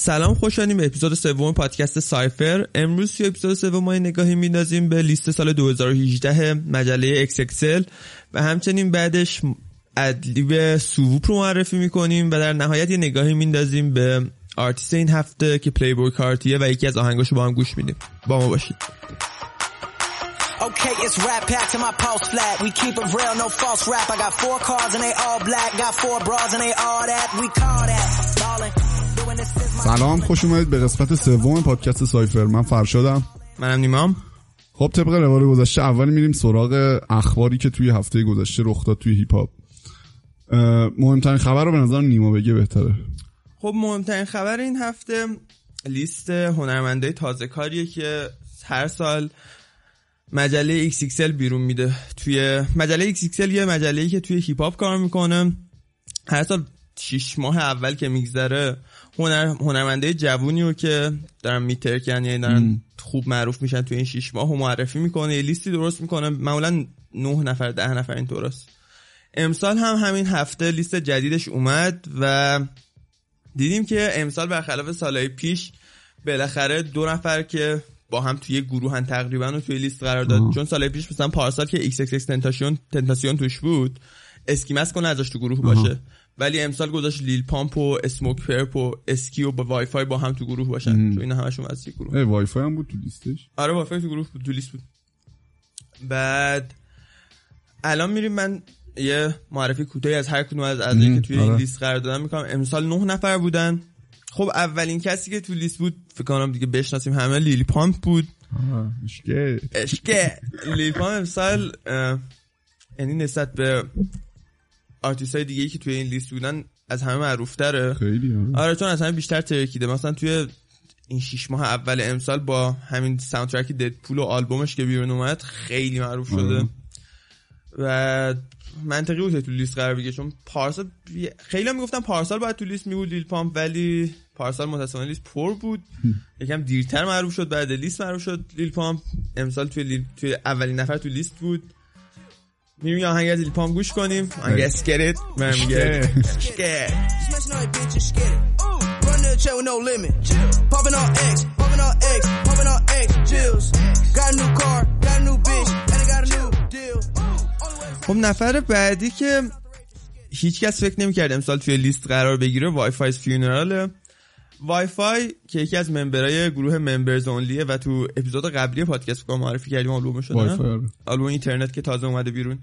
سلام خوش به اپیزود سوم پادکست سایفر امروز توی اپیزود سوم ما نگاهی میندازیم به لیست سال 2018 مجله اکس اکسل و همچنین بعدش ad-lib swoop رو معرفی می‌کنیم و در نهایت یه نگاهی میندازیم به آرتیست این هفته که پلی بوی کارتیه و یکی از آهنگاشو با هم گوش میدیم با ما باشید Okay, it's rap packed to my pulse flat. We keep it real, no false rap. I got four cars and they all black. Got four bras and they all that. We call that. سلام خوش اومدید به قسمت سوم پادکست سایفر. من فرشادم. منم نیمام. خب طبق روال گذشته اول میریم سراغ اخباری که توی هفته گذشته رخ داد توی هیپ هاپ. مهمترین خبر رو به نظر نیما بگه بهتره. خب مهمترین خبر این هفته لیست هنرمنده تازه کاریه که هر سال مجله XXL بیرون میده. توی مجله XXL یه مجله که توی هیپ هاپ کار می‌کنه. هر سال شیش ماه اول که میگذره هنر هنرمنده جوونی رو که دارن میترکن یعنی دارن خوب معروف میشن توی این شیش ماه و معرفی می‌کنه یه لیستی درست می‌کنه معمولا نه نفر ده نفر این درست امسال هم همین هفته لیست جدیدش اومد و دیدیم که امسال برخلاف سالهای پیش بالاخره دو نفر که با هم توی گروه تقریبا و توی لیست قرار داد. چون سال پیش مثلا پارسال که ایکس تنتاسیون تنتاسیون توش بود Ski Mask کنه ازش تو گروه باشه. ولی امسال گذاشت Lil Pump و Smokepurpp و Ski و با وای فای با هم تو گروه باشن. چون اینا همشون از یک گروه. وای فای هم بود تو لیستش؟ آره وای فای تو گروه بود تو لیست بود. بعد الان میریم من یه معرفی کوتاهی از هر کدوم از اعضایی که توی آره. این لیست قرار دادن می‌کنم امسال نه نفر بودن. خب اولین کسی که تو لیست بود فکر کنم دیگه بشناسیم همه Lil Pump بود. اشکه. اشکه. Lil Pump امسال یعنی نسبت به آرتیست های دیگه که توی این لیست بودن از همه معروف تره خیلی آره. آره چون از همه بیشتر ترکیده مثلا توی این شیش ماه اول امسال با همین soundtrack Deadpool و آلبومش که بیرون اومد خیلی معروف شده. آره. و منطقی بود تو لیست قرار بگیره. چون پارسال خیلی هم می‌گفتن پارسال باید تو لیست میبود Lil Pump ولی پارسال متاسفانه لیست پر بود. یکم دیرتر معروف شد بعد لیست معروف شد. Lil Pump امسال توی Lil... توی اولین نفر تو لیست بود. میریم یه آهنگ از Lil Pump گوش کنیم. آهنگ Esskeetit من میگه خب نفر بعدی که هیچ کس فکر نمی‌کرد امسال توی لیست قرار بگیره Wifisfuneral ه وای فای که یکی از member ای گروه Members Only ه و تو اپیزود قبلی پادکست که معرفی کردیم آلبومش آره. آلبوم اینترنت که تازه اومده بیرون.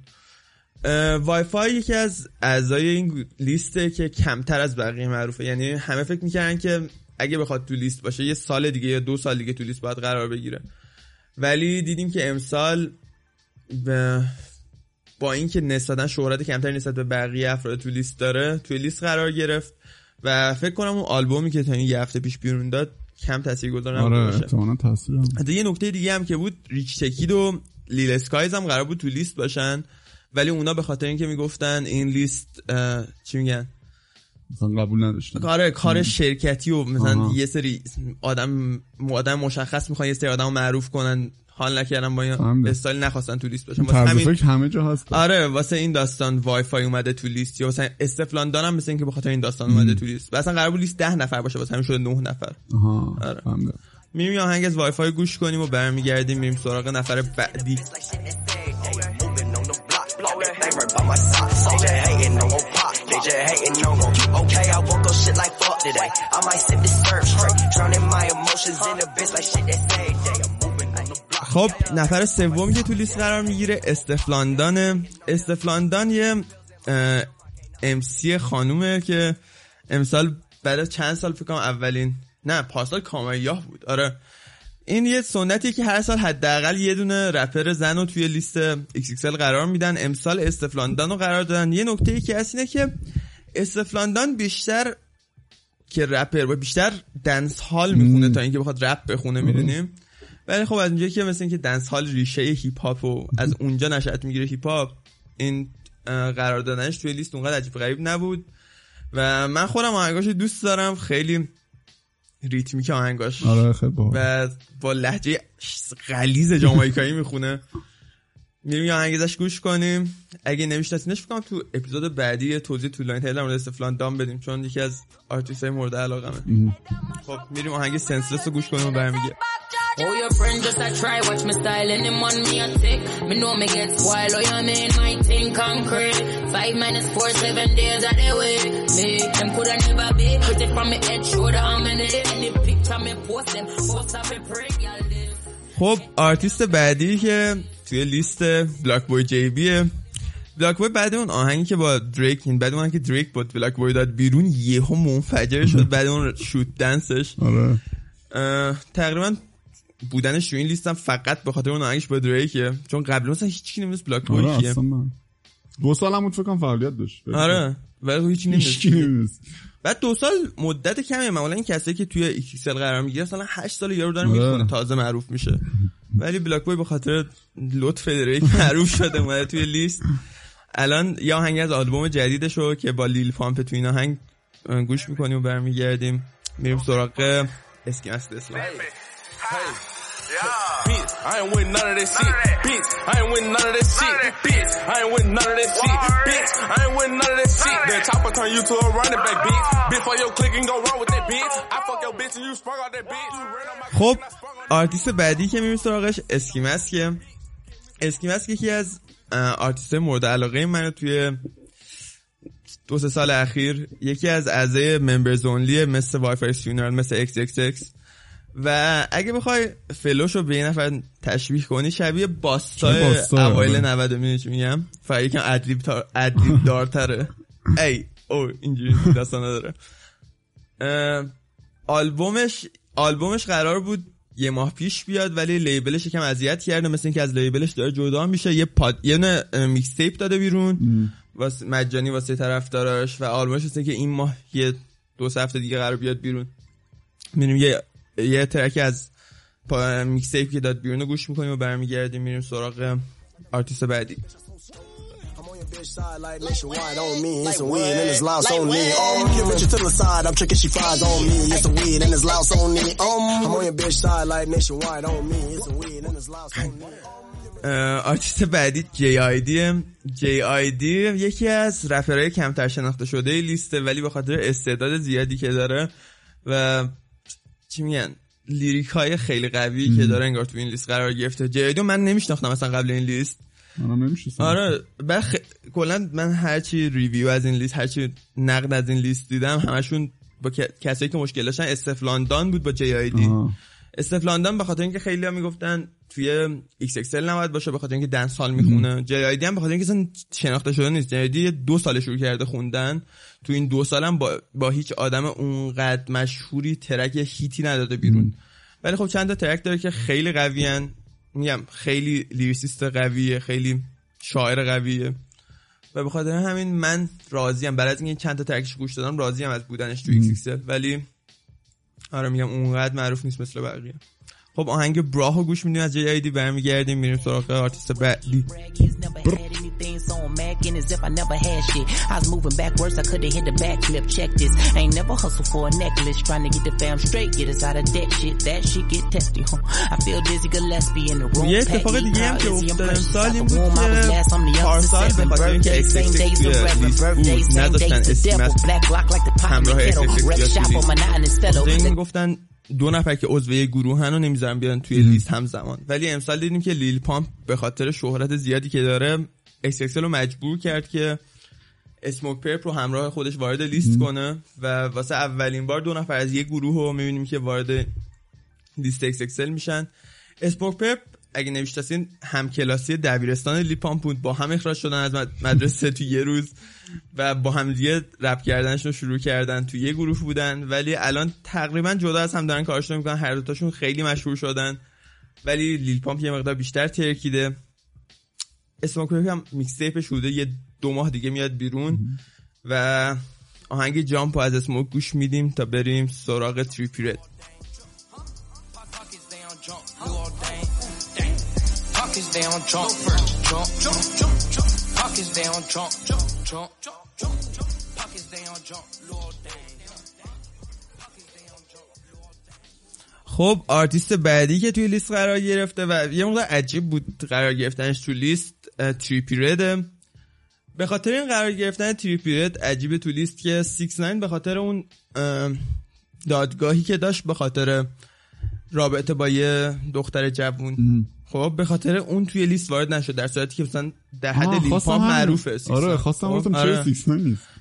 وای فای یکی از اعضای این لیسته که کمتر از بقیه معروفه. یعنی همه فکر می‌کردن که اگه بخواد تو لیست باشه یه سال دیگه یا دو سال دیگه تو لیست باید قرار بگیره. ولی دیدیم که امسال با اینکه نسبتا شهرت کمتری نسبت به بقیه افراد تو لیست داره توی لیست قرار گرفت. و فکر کنم اون آلبومی که تا این یه هفته پیش بیرون داد کم تاثیرگذار نبود آره تاثیر حتی یه نکته دیگه هم که بود Rich the Kid و Lil Skies هم قرار بود تو لیست باشن ولی اونا به خاطر اینکه می‌گفتن این لیست چی میگن؟ مثلا قبول نداشتن. کار کار شرکتی و مثلا یه سری آدم آدم مشخص می‌خوان یه سری آدم معروف کنن. حال نکردم با این استایل نخواستن تو لیست باشن واسه همین همه جا هست آره واسه این داستان وای فای اومده تو لیست یا مثلا Stefflon Don هم مثل اینکه به خاطر این داستان اومده تو لیست اصلا قرار بود لیست 10 نفر باشه واسه همین شده 9 نفر آها آره. میریم آهنگ از وای فای گوش کنیم و برمیگردیم میریم سراغ نفر بعدی خب نفر سوم که تو لیست قرار می‌گیره استفلاندان استفلاندان یه امسی خانومه که امسال بعد چند سال فکر اولین نه پارسال Kamaiyah بود. آره. این یه سنتیه که هر سال حداقل یه دونه رپر زن رو توی لیست XXL قرار میدن. امسال Stefflon Don رو قرار دادن. یه نکته ای که هست اینه که Stefflon Don بیشتر که رپر و بیشتر dancehall می‌خونه تا اینکه بخواد رپ بخونه می‌دونیم ولی خب از اونجایی که مثل اینکه dancehall ریشه هیپ هاپ و از اونجا نشأت می‌گیره هیپ هاپ این قرار دادنش توی لیست اونقدر عجیب غریب نبود و من خودم آهنگاشو دوست دارم خیلی ریتمیک آهنگاش آره خیلی با و با لهجه غلیظ جامائیکایی می‌خونه. میریم یه آهنگ گوش کنیم. اگه نمیشناسینش فکر تو اپیزود بعدی توضیح طولانی تری در مورد Stefflon Don بدیم چون یکی از آرتیست های مورد علاقمه. خب میریم آهنگ Senseless رو گوش کنیم و برمی‌گردیم Oh, your friend just a try, watch me style, and them on me a tick. Me know me get spoiled, oh, you mean my thing concrete. Five minutes, four, seven days of the way. Me, them coulda never be. Put it from me head, shoulder, I'm in it. Any picture me post them, post up a pray, خب آرتیست بعدی که توی لیست بلاک بوی جی بیه بلاک بوی بعد اون آهنگی که با دریک این بعد اون که دریک بود بلاک بوی داد بیرون یهو منفجر شد بعد اون شوت دنسش آره تقریبا بودنش تو این لیستم فقط به خاطر اون آهنگش با دریکه چون قبل مثلا هیچ کی نمی‌دونست BlocBoy آره کیه دو سال هم فکر کنم فعالیت داشت. آره ولی هیچ هیچ نمی‌دونست. بعد دو سال مدت کمی معمولا این کسایی که توی ایکسل قرار می‌گیره مثلا 8 سال یارو داره می‌خونه تازه معروف میشه. ولی BlocBoy به خاطر لطف دریک معروف شده اومده توی لیست. الان یه آهنگ از آلبوم جدیدشو که با Lil Pump تو این آهنگ گوش می‌کنیم و برمیگردیم. میریم سراغ اسکی اسلام. Bitch, I ain't with none of that shit. Bitch, I ain't with none of that shit. Bitch, I ain't with none of that shit. Bitch, I ain't with none of that shit. That chopper turn you to a running back, bitch. For your click and go wrong with that bitch. I fuck your bitch and you sprung out that bitch. خب آرتیست بعدی که میریم سراغش اسکیمسکه اسکیمسک یکی از آرتیست مورد علاقه من توی دو سه سال اخیر یکی از اعضای Members Only مثل Wifisfuneral مثل X و اگه بخوای flow شو به یه نفر تشبیه کنی شبیه Busta ی اوایل 90 می‌دونی چی میگم. فقط یکم ad-lib دار ad-lib دارتره. ای او اینجوری داستان داره. آلبومش آلبومش قرار بود یه ماه پیش بیاد ولی label ش یکم اذیت کرده مثل اینکه از label ش داره جدا میشه. یه پاد یه mixtape داده بیرون. واسه مجانی واسه طرفداراش. و آلبومش هست که این ماه یه دو هفته دیگه قرار بیاد بیرون. میریم یه یه track از میکس که داد بیرون گوش می‌کنیم و برمیگردیم میریم سراغ آرتیست بعدی. آرتیست بعدی جی آی دی جی آی دی یکی از رفرهای کمتر شناخته شده لیسته ولی به خاطر استعداد زیادی که داره و چی میگن lyric های خیلی قوی که داره انگار تو این لیست قرار گرفته. J.I.D من نمیشناختم مثلا قبل این لیست. آره بخ... کلا من هرچی review از این لیست هرچی نقد از این لیست دیدم همشون با کسایی که مشکل داشتن Stefflon Don بود با J.I.D. Stefflon Don به خاطر اینکه خیلی ها می‌گفتن توی ایکس اکسل نباید باشه به خاطر اینکه dancehall می‌خونه. J.I.D هم به خاطر اینکه شناخته شده نیست. J.I.D دو سال شروع کرده خوندن. تو این دو سالم با, با هیچ آدم اونقدر مشهوری track hit ی نداده بیرون. ولی خب چند تا track داره که خیلی قویان. میگم خیلی lyricist قویه خیلی شاعر قویه. و به خاطر همین من راضیم. بعد از اینکه چند تا track ش گوش دادم راضیم از بودنش تو X ولی آره میگم اونقدر معروف نیست مثل بقیه. خب آهنگ Bruh رو گوش میدیم از J.I.D برمیگردیم میریم سراغ آرتیست بعدی I was moving backwards, I could've hit the backflip. Check this. Ain't never hustle for a necklace. Trying to get the fam straight, get us out of debt shit. That shit get testy. I feel dizzy Gillespie in the room. یه اتفاق دیگه هم که افتاد امسال این بود که پارسال به خاطر اینکه اکس اکس اکس بود نداشتن اسم از همراه اکس اکس اکس این گفتن دو نفر که عضو گروهن رو نمی‌ذارن بیان توی لیست همزمان. ولی امسال دیدیم که Lil Pump به خاطر شهرت زیادی که داره X رو مجبور کرد که Smokepurpp رو همراه خودش وارد لیست کنه و واسه اولین بار دو نفر از یه گروه رو می‌بینیم که وارد لیست اکس اکسل میشن. Smokepurpp اگه نمیشناسین همکلاسی دبیرستان Lil Pump بود با هم اخراج شدن از مدرسه تو یه روز و با هم دیگه رپ کردنشون شروع کردن تو یه گروه بودن. ولی الان تقریبا جدا از هم دارن کارشون می‌کنن. هر دوتاشون خیلی مشهور شدن. ولی Lil Pump یه مقدار بیشتر ترکیده. Smoke هم mixtape ش یه دو ماه دیگه میاد بیرون و آهنگ Jump از Smoke گوش میدیم تا بریم سراغ Trippie Redd خب آرتیست بعدی که توی لیست قرار گرفته و یه موقع عجیب بود قرار گرفتنش تو لیست تریپی به خاطر این قرار گرفتن تریپی رد عجیبه تو لیست که 6 9 به خاطر اون دادگاهی که داشت به خاطر رابطه با یه دختر جوون خب به خاطر اون توی لیست وارد نشد در صورتی که مثلا در حد همین. معروفه سیکس آره. خواستم خب، گفتم آره. چرا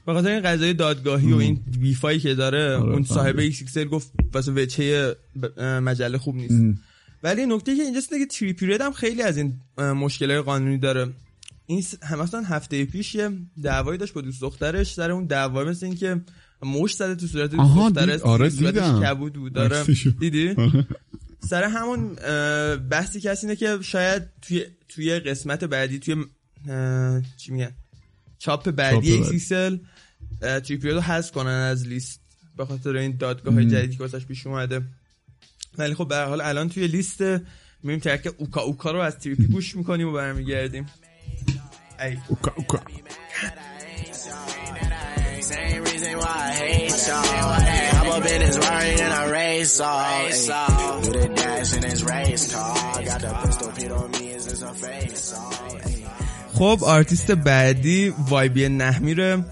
به خاطر این قضای دادگاهی و این بیفایی که داره آره، اون صاحب. ایکس گفت واسه وچه مجله خوب نیست ولی نکته که اینجاست که Trippie Redd هم خیلی از این مشکل قانونی داره این هم مثلا هفته پیش یه دعوایی داشت با دوست دخترش سر اون دعوا مثل این که مشت زده تو صورت دوست دخترش آره، صورتش دیدم. کبود بود داره. دیدی آره. سر همون بحثی که هست اینه که شاید توی توی قسمت بعدی توی چی میگن؟ چاپ بعدی. ایکسل Trippie رو حذف کنن از لیست به خاطر این دادگاه های جدیدی که واسش پیش اومده. ولی خب به هر حال الان توی لیست میریم track Uka Uka رو از Trippie گوش می‌کنیم و برمیگردیم. ای. Uka، Uka. Reason why I hate y'all. Hop up in this Rari and I race off. Do the dash in this race car. Got the pistol pit on me, is this a face. خب آرتیست بعدی YBN Nahmir ه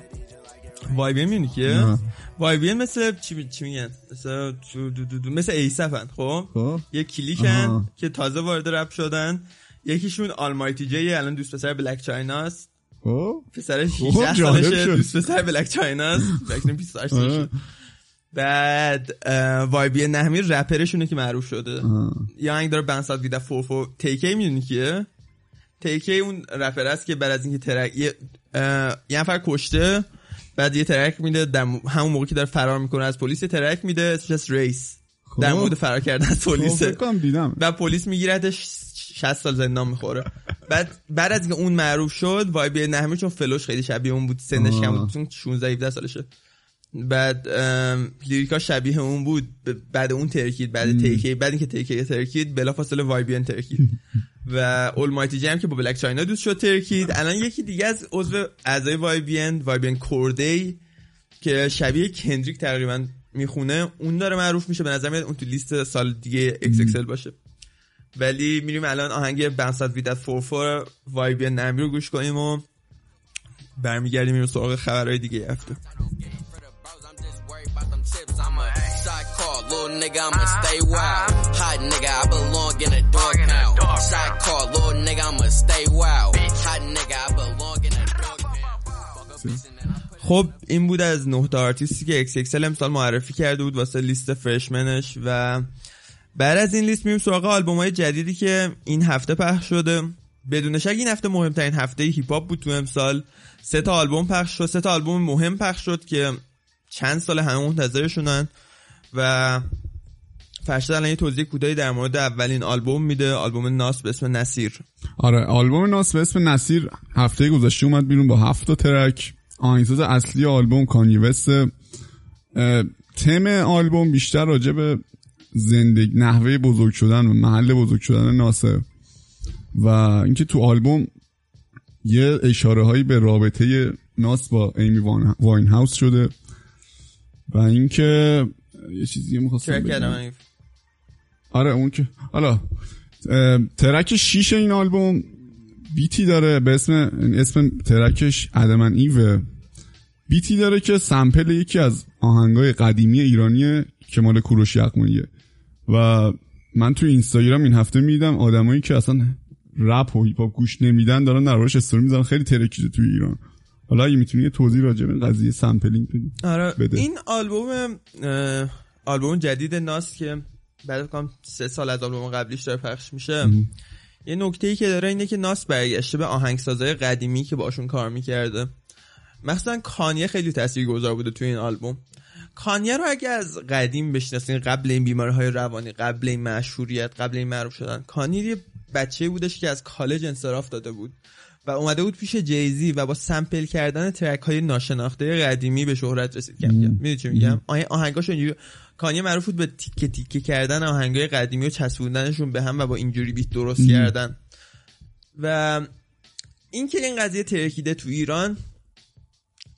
وایبی میونی که نه. وایبی مثل چی, چی میگن مثل دو دو دو دو مثل ایسفن خب خب. یه کلیکن. که تازه وارد رپ شدن یکیشون آلمایتی جی الان دوست پسر بلک چایناست پسرش خب، 18 جالب سالشه شد. دوست پسر بلک چایناست بلک 28 آره. سالشه. بعد اه، وایبی نحمی رپرشونه که معروف شده. یا هنگ داره بنساد ویدا فوفو تیکی می‌دونی کیه؟ تیکی اون رپر است که بعد از اینکه ترک یه نفر کشته بعد یه track میده در همون موقع که داره فرار می‌کنه از پلیس track میده اسمش Race. خب. در مورد فرار کردن از خب، پلیس و پلیس میگیردش 60 سال زندان می‌خوره. بعد بعد از اینکه اون معروف شد YBN Nahmir چون flow ش خیلی شبیه اون بود سنش. کم بود چون 16 17 سالشه بعد lyric ا شبیه اون بود بعد اون ترکید بعد Tay-K بعد اینکه Tay-K ترکید بلافاصله YBN ترکید. و اولمایتی جم که با بلک چاینا دوست شد ترکید. الان یکی دیگه از عضو اعضای وایبین وایبین کوردی که شبیه کندریک تقریبا می‌خونه اون داره معروف میشه به نظر میاد اون تو لیست سال دیگه اکسل باشه. ولی میریم الان آهنگ بنساد وید از 44 وایبی انم رو گوش کنیم و برمیگردیم می‌رسیم سراغ خبرهای دیگه هفته. خب این بود از نه تا آرتیستی که ایکس اكس ال ام سال معرفی کرده بود واسه لیست freshman ش و بعد از این لیست میریم سراغ آلبوم های جدیدی که این هفته پخش شده. بدون شک این هفته مهمترین هفته هیپ هاپ بود تو امسال. سه تا آلبوم پخش شد سه تا آلبوم مهم پخش شد که چند سال همه منتظرشونن و فرشاد الان یه توضیح کوتاهی در مورد اولین آلبوم میده آلبوم ناس به اسم نصیر آره آلبوم ناس به اسم نصیر هفته گذشته اومد بیرون با هفت تا track. آهنگساز اصلی آلبوم کانی وست اه، تم آلبوم بیشتر راجع به زندگی نحوه بزرگ شدن و محل بزرگ شدن ناسه و اینکه تو آلبوم یه اشاره هایی به رابطه ناس با ایمی واین هاوس شده و اینکه یه چیزی می‌خواستم بگم. آره اون که حالا ترک شیش این آلبوم بیتی داره به اسم اسم ترکش ادمن ایوه. beat ی داره که sample یکی از آهنگای قدیمی ایرانیه که مال کوروش یغماییه و من تو اینستاگرام این هفته دیدم آدمایی که اصلا رپ و هیپ هاپ گوش نمیدن دارن در روش استوری می‌ذارن خیلی ترکیده توی ایران. حالا اگه می‌تونی یه توضیح راجع به قضیه sampling بدی. آره بده. این آلبوم آلبوم جدید ناس که فکر کنم سه سال از آلبوم قبلیش داره پخش میشه. یه نکته ای که داره اینه که ناس برگشته به آهنگسازهای قدیمی که باشون کار می‌کرده. مثلا کانیه خیلی تاثیرگذار بوده توی این آلبوم. کانیه رو اگه از قدیم بشناسین قبل این بیماری های روانی قبل این مشهوریت قبل این معروف شدن کانیه یه بچه بودش که از کالج انصراف داده بود و اومده بود پیش جیزی و با سمپل کردن ترک های ناشناخته قدیمی به شهرت رسید. کم کم می‌دونی چی میگم؟ آهنگ آهنگاش اینجوری کانیه معروف بود به تیکه تیکه کردن آهنگای قدیمی و چسبوندنشون به هم و با اینجوری بیت درست کردن. و اینکه این قضیه ترکیده تو ایران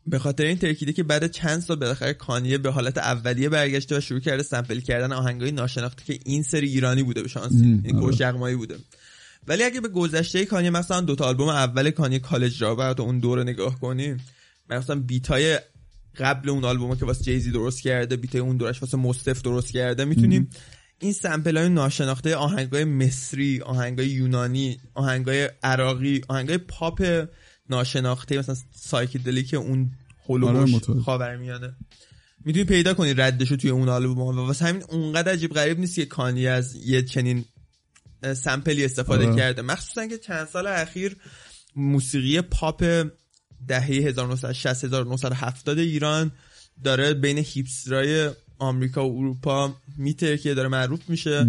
به خاطر این ترکیده که بعد چند سال بالاخره کانیه به حالت اولیه برگشته و شروع کرده سمپل کردن آهنگای ناشناخته که این سری ایرانی بوده به شانسی ام، این آره. کوش یغمایی بوده. ولی اگه به گذشته کانیه مثلا دوتا آلبوم اول کانیه کالج رابرت اون دوره نگاه کنیم مثلا بیتای قبل اون آلبوم که واسه جیزی درست کرده بیتای اون دورش واسه مستف درست کرده می‌تونیم این sample های ناشناخته آهنگای مصری آهنگای یونانی آهنگای عراقی آهنگای پاپ ناشناخته مثلا psychedelic اون آره، هولوش متوجه. خاورمیانه می‌تونی پیدا کنی ردشو توی اون آلبوم و واسه همین اونقدر عجیب غریب نیست که کانی از یه چنین sample ی استفاده آره. کرده مخصوصا که چند سال اخیر موسیقی پاپ دهه 1960 1970 ایران داره بین hipster ای آمریکا و اروپا میترکه داره معروف میشه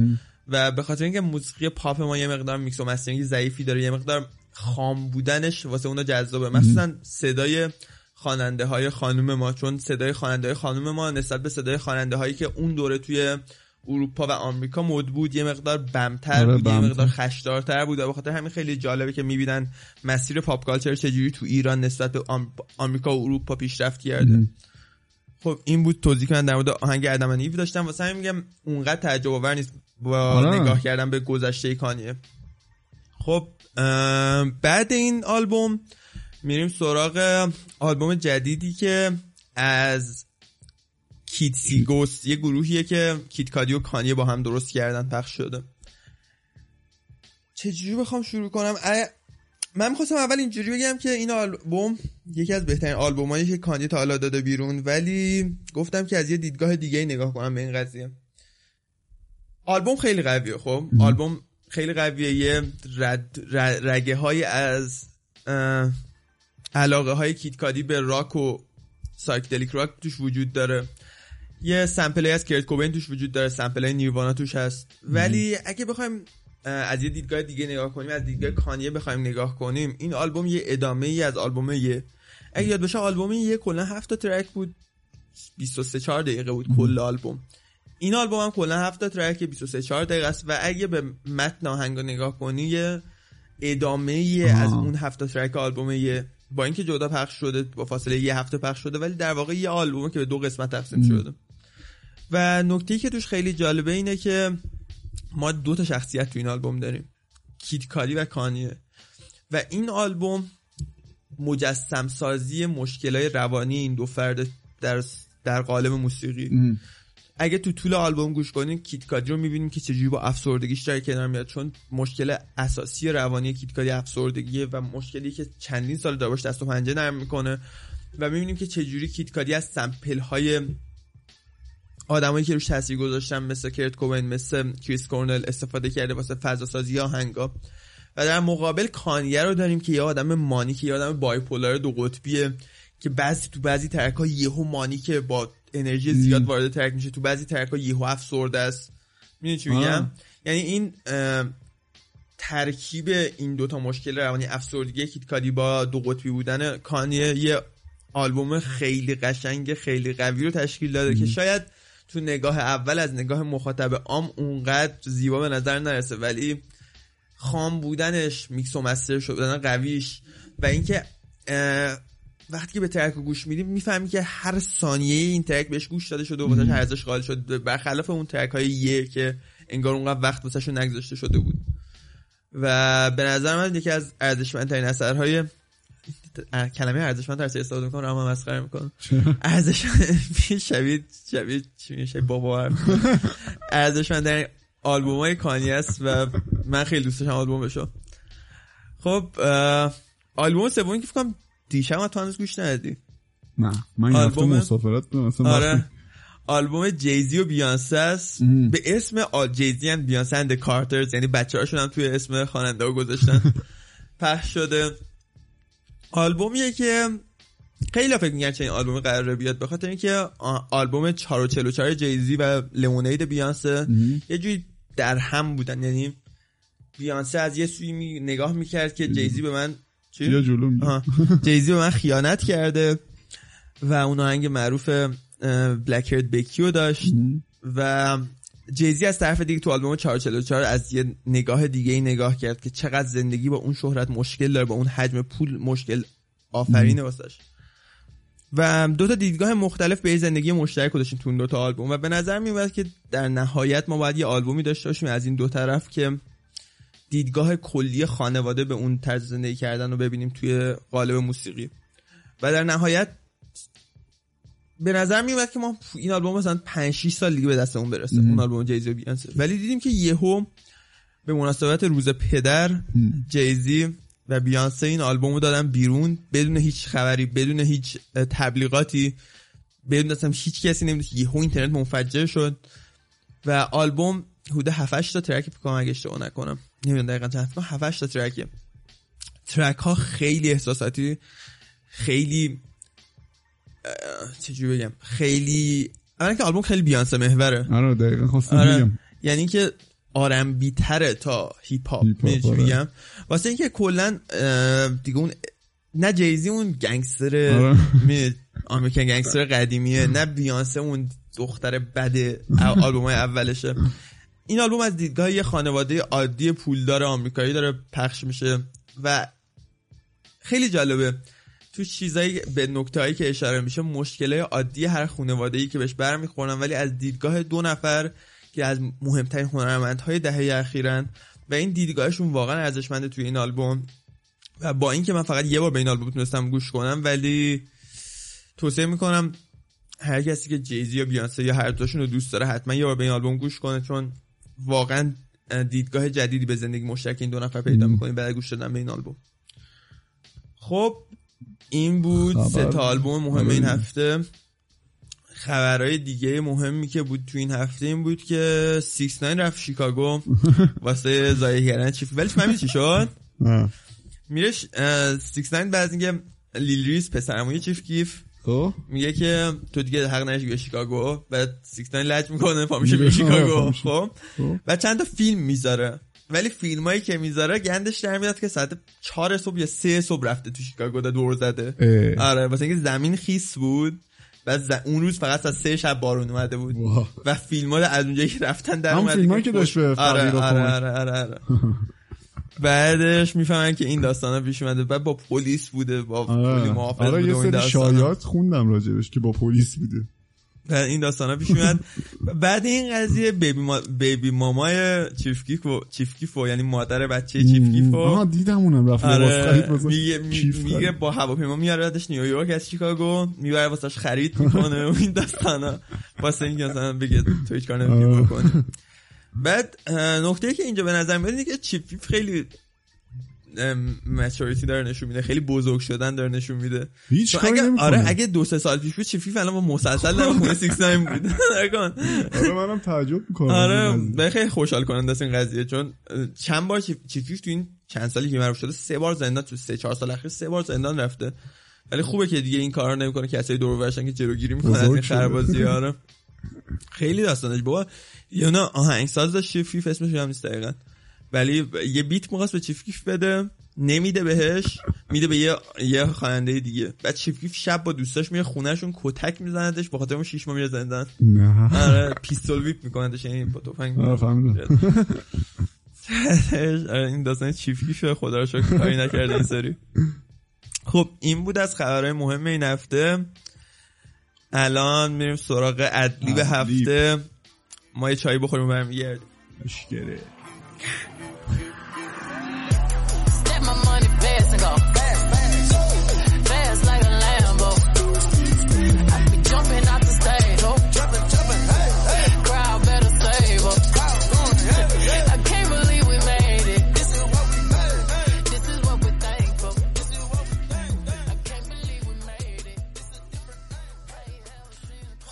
و به خاطر اینکه موسیقی پاپ ما یه مقدار میکس و mastering ضعیفی داره یه مقدار خام بودنش واسه اونا جذابه. مخصوصا صدای خواننده های خانم ما چون صدای خواننده های خانم ما نسبت به صدای خواننده هایی که اون دوره توی اروپا و آمریکا مد بود یه مقدار بمتر آره، بود یه بمتر. مقدار خشدارتر بود و به خاطر همین خیلی جالبه که می‌بینن مسیر pop culture چجوری تو ایران نسبت به آم- آمریکا و اروپا پیشرفت کرده. خب این بود توضیح که من در مورد آهنگ ادم داشتم. واسه همین میگم اونقدر تعجب آور نیست با آره. نگاه کردم به گذشته کانیه. خب بعد این آلبوم میریم سراغ آلبوم جدیدی که از کیت سیگوس یه گروهیه که کیت کادی و کانیه با هم درست کردن پخش شده. چجوری بخوام شروع کنم؟ من می‌خواستم اول اینجوری بگم که این آلبوم یکی از بهترین آلبومایی که کانیه تا حالا داده بیرون ولی گفتم که از یه دیدگاه دیگه نگاه کنم به این قضیه. آلبوم خیلی قویه خب؟ آلبوم خیلی قویه. یه رد ر- رگه های از علاقه های کید کادی به راک و psychedelic rock توش وجود داره. یه sample از کرت کوبین توش وجود داره. sample های نیروانا توش هست. ولی اگه بخوایم از یه دیدگاه دیگه نگاه کنیم از دیدگاه کانیه بخوایم نگاه کنیم این آلبوم یه ادامه ای از آلبوم یه. اگه یاد باشه آلبوم یه کلا هفت تا ترک بود. 23 4 دقیقه بود کل آلبوم. این آلبوم هم کلا 7 تا ترک 23 4 دقیقه است. و اگه به متن آهنگ نگاه کنی ادامه ای. از اون 7 تا ترک آلبوم با اینکه جدا پخش شده با فاصله یه هفته پخش شده ولی در واقع یه آلبومه که به دو قسمت تقسیم شده. و نکته که توش خیلی جالبه اینه که ما دو تا شخصیت تو این آلبوم داریم. کید کادی و کانیه. و این آلبوم مجسم سازی مشکلای روانی این دو فرد در در قالب موسیقی. اگه تو طول آلبوم گوش کنین کید کادی رو می‌بینیم که چجوری با افسردگیش داره کنار میاد. چون مشکل اساسی روانی کید کادی افسردگیه و مشکلی که چندین سال داره دست و پنجه نرم می‌کنه. و می‌بینیم که چجوری کید کادی از sample های آدمایی که روش تاثیر گذاشتن مثل کرت کوبین مثل کریس کورنل استفاده کرده واسه فضا سازی آهنگا و در مقابل کانیه رو داریم که یه آدم مانیکه یه آدم بایپولار دو قطبیه. که بعضی تو بعضی ترک ها یهو مانیکه با انرژی زیاد وارد ترک میشه تو بعضی ترک ها یهو افسرده است. می‌دونی چی میگم. یعنی این ترکیب این دوتا مشکل روانی افسردگی کیت کادی با دو قطبی بودن کانیه یه آلبوم خیلی قشنگ خیلی قوی رو تشکیل داده که شاید تو نگاه اول از نگاه مخاطب عام اونقدر زیبا به نظر نرسه ولی خام بودنش میکس و master شدن قویش و اینکه وقتی که به track گوش میدیم می‌فهمی که هر ثانیه این track بهش گوش داده شده و واسش ارزش قائل شد برخلاف اون track های یه که انگار اونقدر وقت واسهشون نگذاشته شده بود. و به نظر من یکی از ارزشمندترین اثرهای کلمه ارزشمند ترسی استفاده می‌کنم اما مسخره می‌کنم. ارزش شبیه شبیه چی میشه بابا. ارزشمندترین آلبوم های کانی است و من خیلی دوست داشتم آلبومشو. خب آلبوم سومی که فکر دیشب هم تو هنوز گوش ندادی. نه من این آلبوم- مسافرت مثلا آره. آلبوم جی زی و بیانسه است. به اسم آ... جی زی and بیانسه and کارترز یعنی بچه هاشون هم توی اسم خواننده ها گذاشتن. پخش شده. آلبومیه که خیلی فکر میگن چه این آلبوم قراره بیاد. به خاطر اینکه آلبوم 444 جیزی و لمونید بیانسه یه جوری در هم بودن. یعنی بیانسه از یه سوی می... نگاه می‌کرد که جیزی به من چی؟ بیا جلو. آها. جیزی به من خیانت کرده و اون آهنگ معروف بلکرد بکیو داشت و جیزی از طرف دیگه تو آلبوم 444 از یه نگاه دیگه ای نگاه کرد که چقدر زندگی با اون شهرت مشکل داره با اون حجم پول مشکل آفرینه واسش و دو تا دیدگاه مختلف به زندگی مشترک داشتیم تو اون دو تا آلبوم و به نظر میاد که در نهایت ما باید یه آلبومی داشته باشیم از این دو طرف که دیدگاه کلی خانواده به اون طرز زندگی کردن رو ببینیم توی قالب موسیقی. و در نهایت به نظر می اومد که ما این آلبوم مثلا 5 6 سال دیگه به دستمون برسه اون آلبوم جیزی و بیانسه ولی دیدیم که یهو به مناسبت روز پدر جیزی و بیانسه این آلبوم رو دادن بیرون بدون هیچ خبری بدون هیچ تبلیغاتی بدون اصلا هیچ کسی نمی‌دونه که یهو اینترنت منفجر شد. و آلبوم حدود 7 تا ترک فکر کنم اگه اشتباه نکنم. نمی‌دونم دقیقاً چند فکر کنم 7 تا ترکه. ترک ها خیلی احساساتی خیلی چجوری بگم؟ خیلی اولا که آلبوم خیلی بیانسه محوره. آره دقیقا خواستم آره. بگم. یعنی که آرنبی تره تا هیپ هاپ. میگم؟ واسه اینکه کلا دیگه اون نه جیزی اون گنگستر آره. آمریکن گنگستر قدیمیه نه بیانسه اون دختر بد آلبوم های اولشه. این آلبوم از دیدگاه یه خانواده عادی پولدار آمریکایی داره پخش میشه و خیلی جالبه. تو چیزایی به نکته که اشاره میشه مشکله عادی هر خانواده ای که بهش برمیخورن ولی از دیدگاه دو نفر که از مهمترین هنرمندهای دهه اخیرن و این دیدگاهشون واقعا ارزشمنده توی این آلبوم. و با اینکه من فقط یه بار به این آلبوم تونستم گوش کنم ولی توصیه می‌کنم هر کسی که جیزی یا بیانسه یا هر دوشون رو دوست داره حتما یه بار به این آلبوم گوش کنه چون واقعا دیدگاه جدیدی به زندگی مشترک این دو نفر پیدا می‌کنیم. بعد گوش دادن به این آلبوم. خب این بود خبر. سه تا آلبوم مهم. این هفته. خبرهای دیگه مهمی که بود تو این هفته این بود که سیکس ناین رفت شیکاگو. واسه ضایع کردن چیف. ولی فهمیدی چی شد. میرش سیکس ناین بعد از اینکه لیل ریس پسرعموی چیف کیف خب میگه که تو دیگه حق نداشتی به شیکاگو بعد سیکس ناین لج می‌کنه پا میشه به. شیکاگو. خب خب. و چند تا فیلم می‌ذاره ولی فیلمایی که می‌ذاره گندش در میاد که ساعت چهار صبح یا سه صبح رفته تو شیکاگو دور زده اه. آره واسه اینکه زمین خیس بود بعد ز- اون روز فقط از سه شب بارون اومده بود واه. و فیلم ها از اونجایی که رفتن در همون اومده فیلمایی که داشت به آره فقیر و آره کمک. آره آره, آره. بعدش می‌فهمن که این داستان ها پیش اومده. بعد با پلیس بوده با پلیس آره محافظ آره بوده یه سری داستانا. شایعات خوندم راجبش که با پلیس بوده. بعد این داستان ها پیش اومد بعد این قضیه بیبی, ما... بیبی مامای چیف گیفو چیف گیفو یعنی مادر بچه چیف گیفو آها دیدم اونم رفت آره میگه می- میگه. با هواپیما میاردش نیویورک از شیکاگو می‌بره واسش خرید می‌کنه و این داستانا. واسه اینکه مثلا بگه تو هیچ کار نمی‌تونی. بکنی. بعد نکته که اینجا به نظر میاد اینه که چیف خیلی maturity داره نشون میده خیلی بزرگ شدن داره نشون میده هیچ اگه. آره اگه دو سه سال پیش بود چیف کیف الان با مسلسل در خونه سیکس ناین بود نکن. آره منم تعجب می‌کنم آره خیلی خوشحال کننده است این قضیه چون چند بار چیف چیف کیف تو این چند سالی که معروف شده سه بار زندان تو سه چهار سال اخیر سه بار زندان رفته ولی خوبه که دیگه این کارا نمی‌کنه کسایی دور و برشن که جلوگیری می‌کنن از این شده. خربازی آره خیلی داستانش. بابا یه نه آهنگساز داشت چیف کیف اسمش هم نیست دقیقا. ولی یه beat می‌خواست به چیف کیف بده نمیده بهش میده به یه یه خواننده دیگه. بعد چیف کیف شب با دوستاش میره خونهشون کتک میزندش به خاطر اون شیش ماه میره زندان. آره پیستول ویپ میکنندش یعنی با تفنگ آره آره، این داستان چیفی شده خدا رو شکر کاری نکرده این سری. خب این بود از خبرهای مهم این هفته. الان میریم سراغ ادلی به ادلیب. هفته. ما یه چایی بخوریم و برمیگردیم. اشکره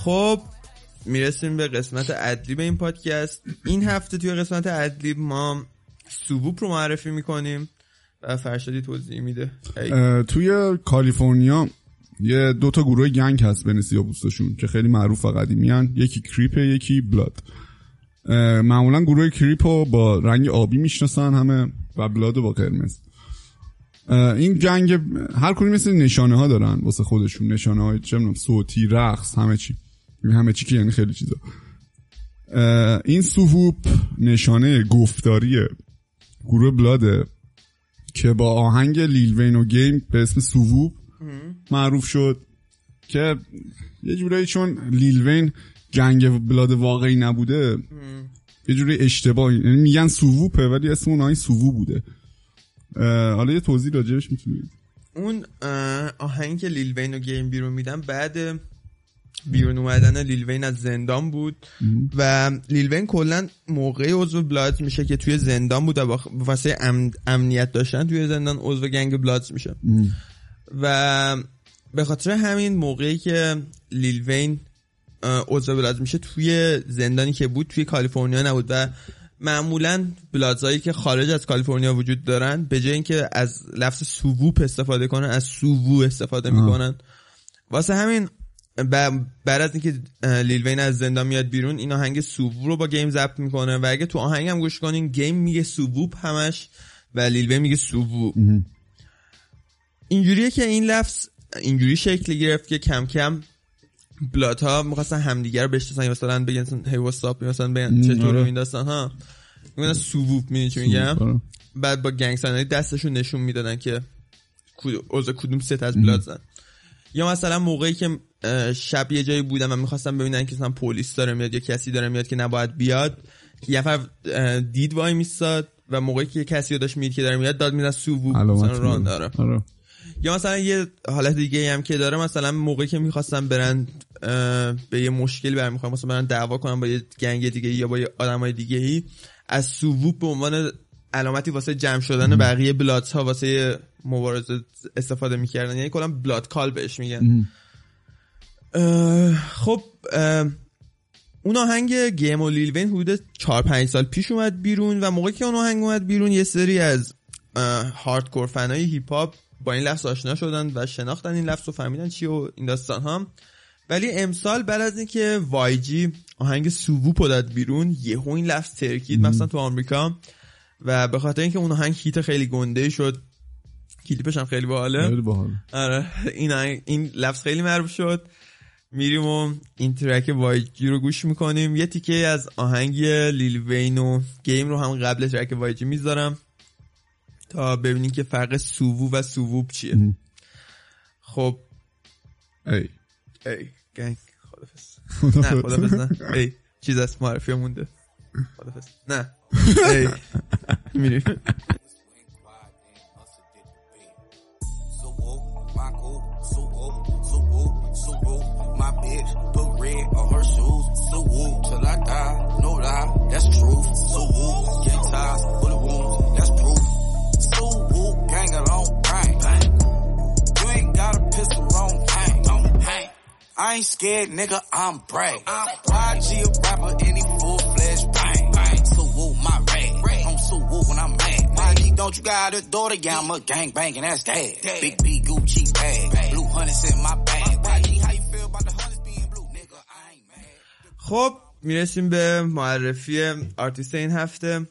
خب می‌رسیم به قسمت ad-lib این پادکست. این هفته توی قسمت ad-lib ما soo woop رو معرفی می‌کنیم و فرشادی توضیح میده. توی کالیفرنیا یه دو تا گروه gang هست بین سیاپوستاشون که خیلی معروف و قدیمی هن. یکی کریپ یکی بلاد. معمولا گروه کریپ رو با رنگ آبی می‌شناسن همه و بلاد با قرمز. این gang هر کدوم مثل نشانه ها دارن واسه خودشون. نشانه های چه صوتی رقص همه چی. همه چی که یعنی خیلی چیزا. این soo whoop نشانه گفتاری گروه Blood ه که با آهنگ Lil Wayne و Game به اسم Soo Whoop معروف شد که یه جورایی چون Lil Wayne gang Blood واقعی نبوده یه جوری اشتباه یعنی میگن Soo Whoop ه ولی اسم اون آهنگ Soo Woo بوده. حالا یه توضیح راجبش می‌تونید. اون آهنگ Lil Wayne و Game بیرون میدن بعد بیرون اومدن Lil Wayne از زندان بود و Lil Wayne کلا موقع عضو Bloods میشه که توی زندان بود و واسه امن- امنیت داشتن توی زندان عضو gang Bloods میشه. و به خاطر همین موقعی که Lil Wayne اه، عضو Bloods میشه توی زندانی که بود توی کالیفرنیا نبود و معمولا Bloods ایی که خارج از کالیفرنیا وجود دارن به جای اینکه از لفظ soo whoop استفاده کنن از soo woo استفاده می‌کنن. واسه همین بعد از اینکه اه، Lil Wayne از زندان میاد بیرون این آهنگ Soo Woo رو با Game ضبط می‌کنه و اگه تو آهنگ هم گوش کنین Game میگه soo whoop همش و Lil Wayne میگه soo woo اینجوریه که این لفظ اینجوری شکل گرفت که کم کم Blood ها می‌خواستن همدیگه رو بشناسن مثلا بگن hey what's up مثلا بگن چطور آره. این داستان ها. میگن سوووپ می‌دونی چی میگم؟ بعد با گنگسترهای دستشون نشون می‌دادن که عضو کدوم ست از بلاد زن. یا مثلا موقعی که شب یه جایی بودن و می‌خواستن ببینن که مثلا پلیس داره میاد یا کسی داره میاد که نباید بیاد یه نفر دید وای میستاد و موقعی که کسی رو داشت می‌دید که داره میاد داد سووو علامت مثلا ران. داره. آره. یا مثلا یه حالت دیگه هم که داره مثلا موقعی که می‌خواستن برن به یه مشکلی برمی‌خورن مثلا برن دعوا کنن با یه gang دیگه یا با یه آدمای دیگه ای از soo whoop به عنوان علامتی واسه جمع شدن بقیه Bloods ها واسه مبارزه استفاده می‌کردن. یعنی کلا blood call بهش میگن. اه، خب اه، اون آهنگ Game و Lil Wayne حدود 4 5 سال پیش اومد بیرون و موقعی که اون آهنگ اومد بیرون یه سری از hardcore fan ای هیپ هاپ با این لفظ آشنا شدن و شناختن این لفظ و فهمیدن چی و این داستان ها. ولی امسال بعد از اینکه YG آهنگ Soo Woo داد بیرون یهو این لفظ ترکید مثلا تو آمریکا. و به خاطر اینکه اون آهنگ hit خیلی گنده شد کلیپش هم خیلی باحاله. آره. این این لفظ خیلی معروف شد. میریم و این track YG رو گوش می‌کنیم. یه تیکه از آهنگ Lil Wayne و Game رو هم قبل track YG می‌ذارم تا ببینیم که فرق soo woo و soo whoop چیه. خب. ای. ای. گنگ. خدافز نه خدافز نه. ای. چیز از معرفی مونده. خدافز نه. ای. میریم. Bitch on her shoes. So whoop, till I die, no lie, that's truth. So whoop, get ties, bullet wounds, that's proof. So whoop, gang along, bang, bang. You ain't got a pistol wrong, hang, don't hang. I ain't scared, nigga, I'm brave. I'm YG a rapper, any full-fledged bang, bang. So whoop, my rag, I'm so whoop when I'm mad. YG, don't you got a daughter? Yeah, I'm a gang banging, that's dad. Big B Gucci bag, blue hundreds in my bag. خب می‌رسیم به معرفی آرتیست این هفته.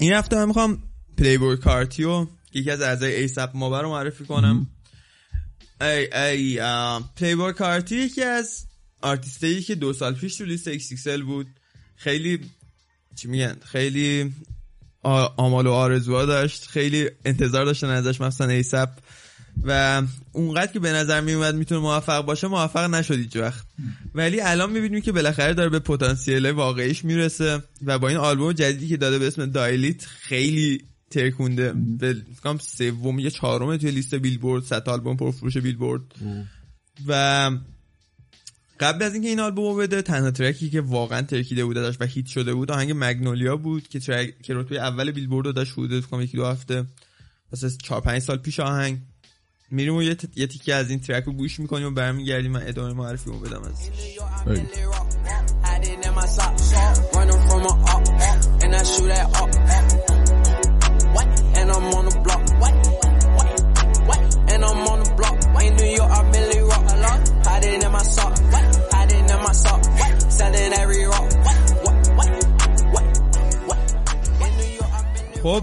این هفته من می‌خوام Playboi Carti و یکی از اعضای A$AP Mob رو معرفی کنم. ای ای Playboi Carti یکی از آرتیستایی که دو سال پیش تو لیست XXL بود. خیلی چی میگن؟ خیلی آمال و آرزوها داشت. خیلی انتظار داشتن ازش مثلا A$AP و اونقدر که به نظر می اومد می‌تونه موفق باشه موفق نشد هیچ وقت. ولی الان می‌بینیم که بالاخره داره به پتانسیل واقعیش می‌رسه و با این آلبوم جدیدی که داده به اسم دایلیت خیلی ترکونده. به فکرم سوم یا چهارم توی لیست بیلبورد صد آلبوم پرفروش بیلبورد. و قبل از اینکه این آلبومو بده تنها ترکی که واقعا ترکیده بود داشت و هیت شده بود آهنگ مگنولیا بود که ترک که رتبه اول بیلبورد رو داشت حدود کنم یکی دو هفته واسه 4 5 سال پیش آهنگ. میریم و یه, یه تیکی از این ترک رو گوش می‌کنیم و برمیگردیم من ادامه معرفی رو بدم از خب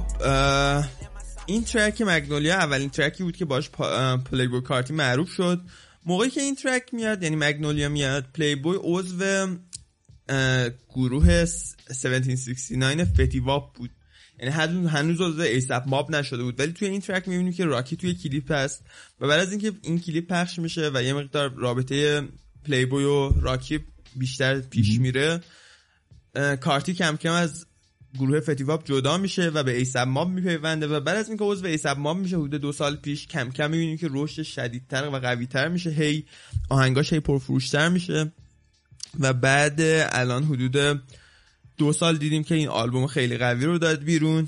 این track Magnolia اولین track ی بود که باش Playboi Carti معروف شد. موقعی که این track میاد یعنی Magnolia میاد Playboi عضو گروه 1769 فتیواپ بود. یعنی هنوز هنوز عضو A$AP Mob نشده بود. ولی توی این track می‌بینیم که Rocky توی کلیپ هست. و بعد از اینکه این کلیپ پخش میشه و یه مقدار رابطه Playboi و Rocky بیشتر پیش میره کارتی کم کم از گروه فتیواپ جدا میشه و به ایسب ماب میپیونده و بعد از اینکه عضو ایسب ماب میشه حدود دو سال پیش کم کم می‌بینیم که رشد شدیدتر و قویتر میشه. هی آهنگاش هی پرفروشتر میشه و بعد الان حدود دو سال دیدیم که این آلبوم خیلی قوی رو داد بیرون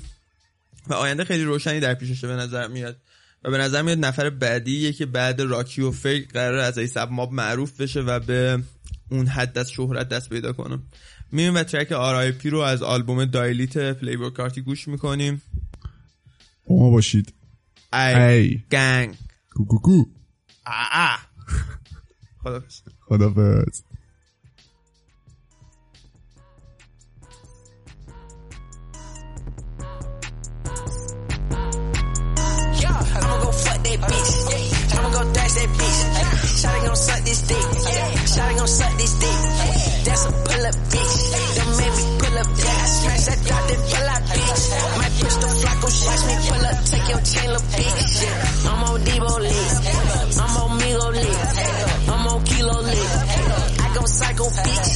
و آینده خیلی روشنی در پیششه به نظر میاد. و به نظر میاد نفر بعدیه که بعد راکی و فیک قرار از ایساب ماب معروف بشه و به اون حد از شهرت دست پیدا کنه. میریم و track R.I.P. رو از آلبوم Die Lit Playboi Carti گوش می‌کنیم. ما باشید. ای, ای. گنگ. کو کو کو. خدافز خدافز Shot gon' suck this dick, yeah. Shot gon' suck this dick. Up bitch. Don't make me pull up. Yeah, I smash that drop, then pull out bitch. My pistol flock gon' watch me pull up. Take your chain, little bitch. Yeah, I'm on Debo lit. I'm on Migo lit. I'm on Kilo lit. I go psycho bitch.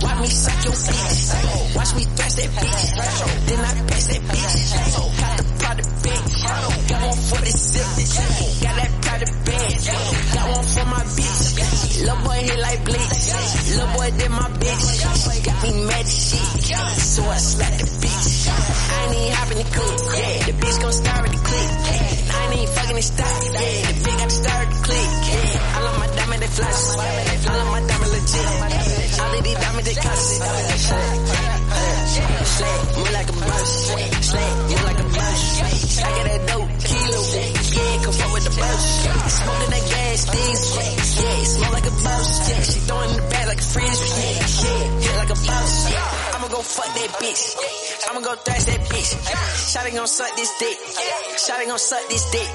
Watch me suck your bitch. Watch me thrash that bitch. Then I pass that bitch. Got the product bitch. Got one for the six. Got that private band. Got one for my bitch. Little boy hit like bleach. Little boy did my bitch. Got me mad shit. So I slapped the bitch. I ain't even hopping the coupe. Yeah, the bitch gon' start with the click. Yeah, I ain't even fucking the stock. Yeah, the bitch got to start the click. Yeah, I love my diamond, they flash. I love my diamond legit. All of these diamonds, they cost. Slay, move like a boss. Slay, move like a boss. I got that dope kilo. Yeah, fuck with the boss. Smoking that gas, things. Yeah, smell like a boss. Yeah, she throwing the bag like a fridge. Yeah, yeah, hit like a boss. I'ma go fuck that bitch. I'ma go thrash that bitch. Shotty gon' suck this dick. Shotty gon' suck this dick.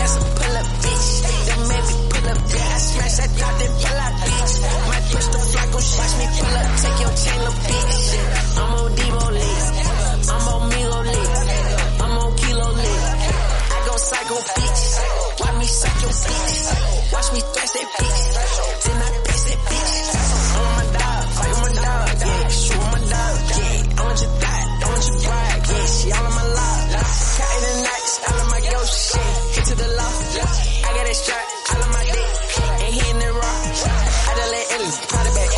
That's a pull up bitch. Don't make me pull up. Yeah, I smash that drop, then pull out bitch. My pistol flock gon' watch me pull up. Take your chain, little bitch. I'm on Debo lit. I'm on Migo lit. Psycho bitch. Watch me suck your bitch. Watch me thrash that bitch. Then I pass that bitch. I'm my dog. Fight my dog. Yeah, shoot my dog. Yeah, I want your thought. I want your bride. Yeah, she all on my love. Counting the nights. All of my ghost shit. Hit to the loft. I got that strap. All of my dick. And he in the rock. I just let Ellie it back.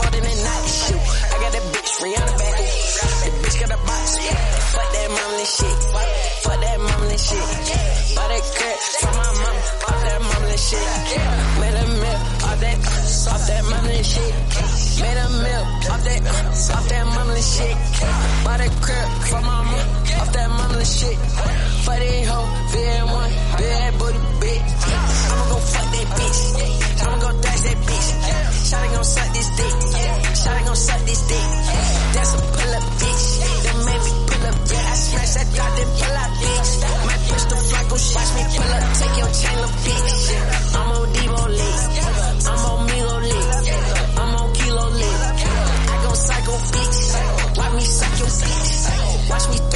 Holding it night. Shoot. I got that bitch Rihanna back. The bitch got a box. Fuck that mama shit. Fuck that that shit. All that crack from my mom, off that mama shit. Made a milk, off that, off that mama shit. Made a milk, off that, off that mama shit. Buy that crib from my mom, off that mama shit. For that hoe, VN1, bad booty bitch. I'ma go fuck that bitch. I'ma go dash that bitch. Shotty gon' suck this dick. Shotty gon' suck this dick. That's a pull up bitch. That made me the bed. I smash that dot, then pull out, bitch. My pistol fly, go shots me, pull up, take your chain, little bitch. I'm on Devo League. I'm on Milo League. I'm on Kilo League. I go psycho, bitch. Watch me suck your bitch. Watch me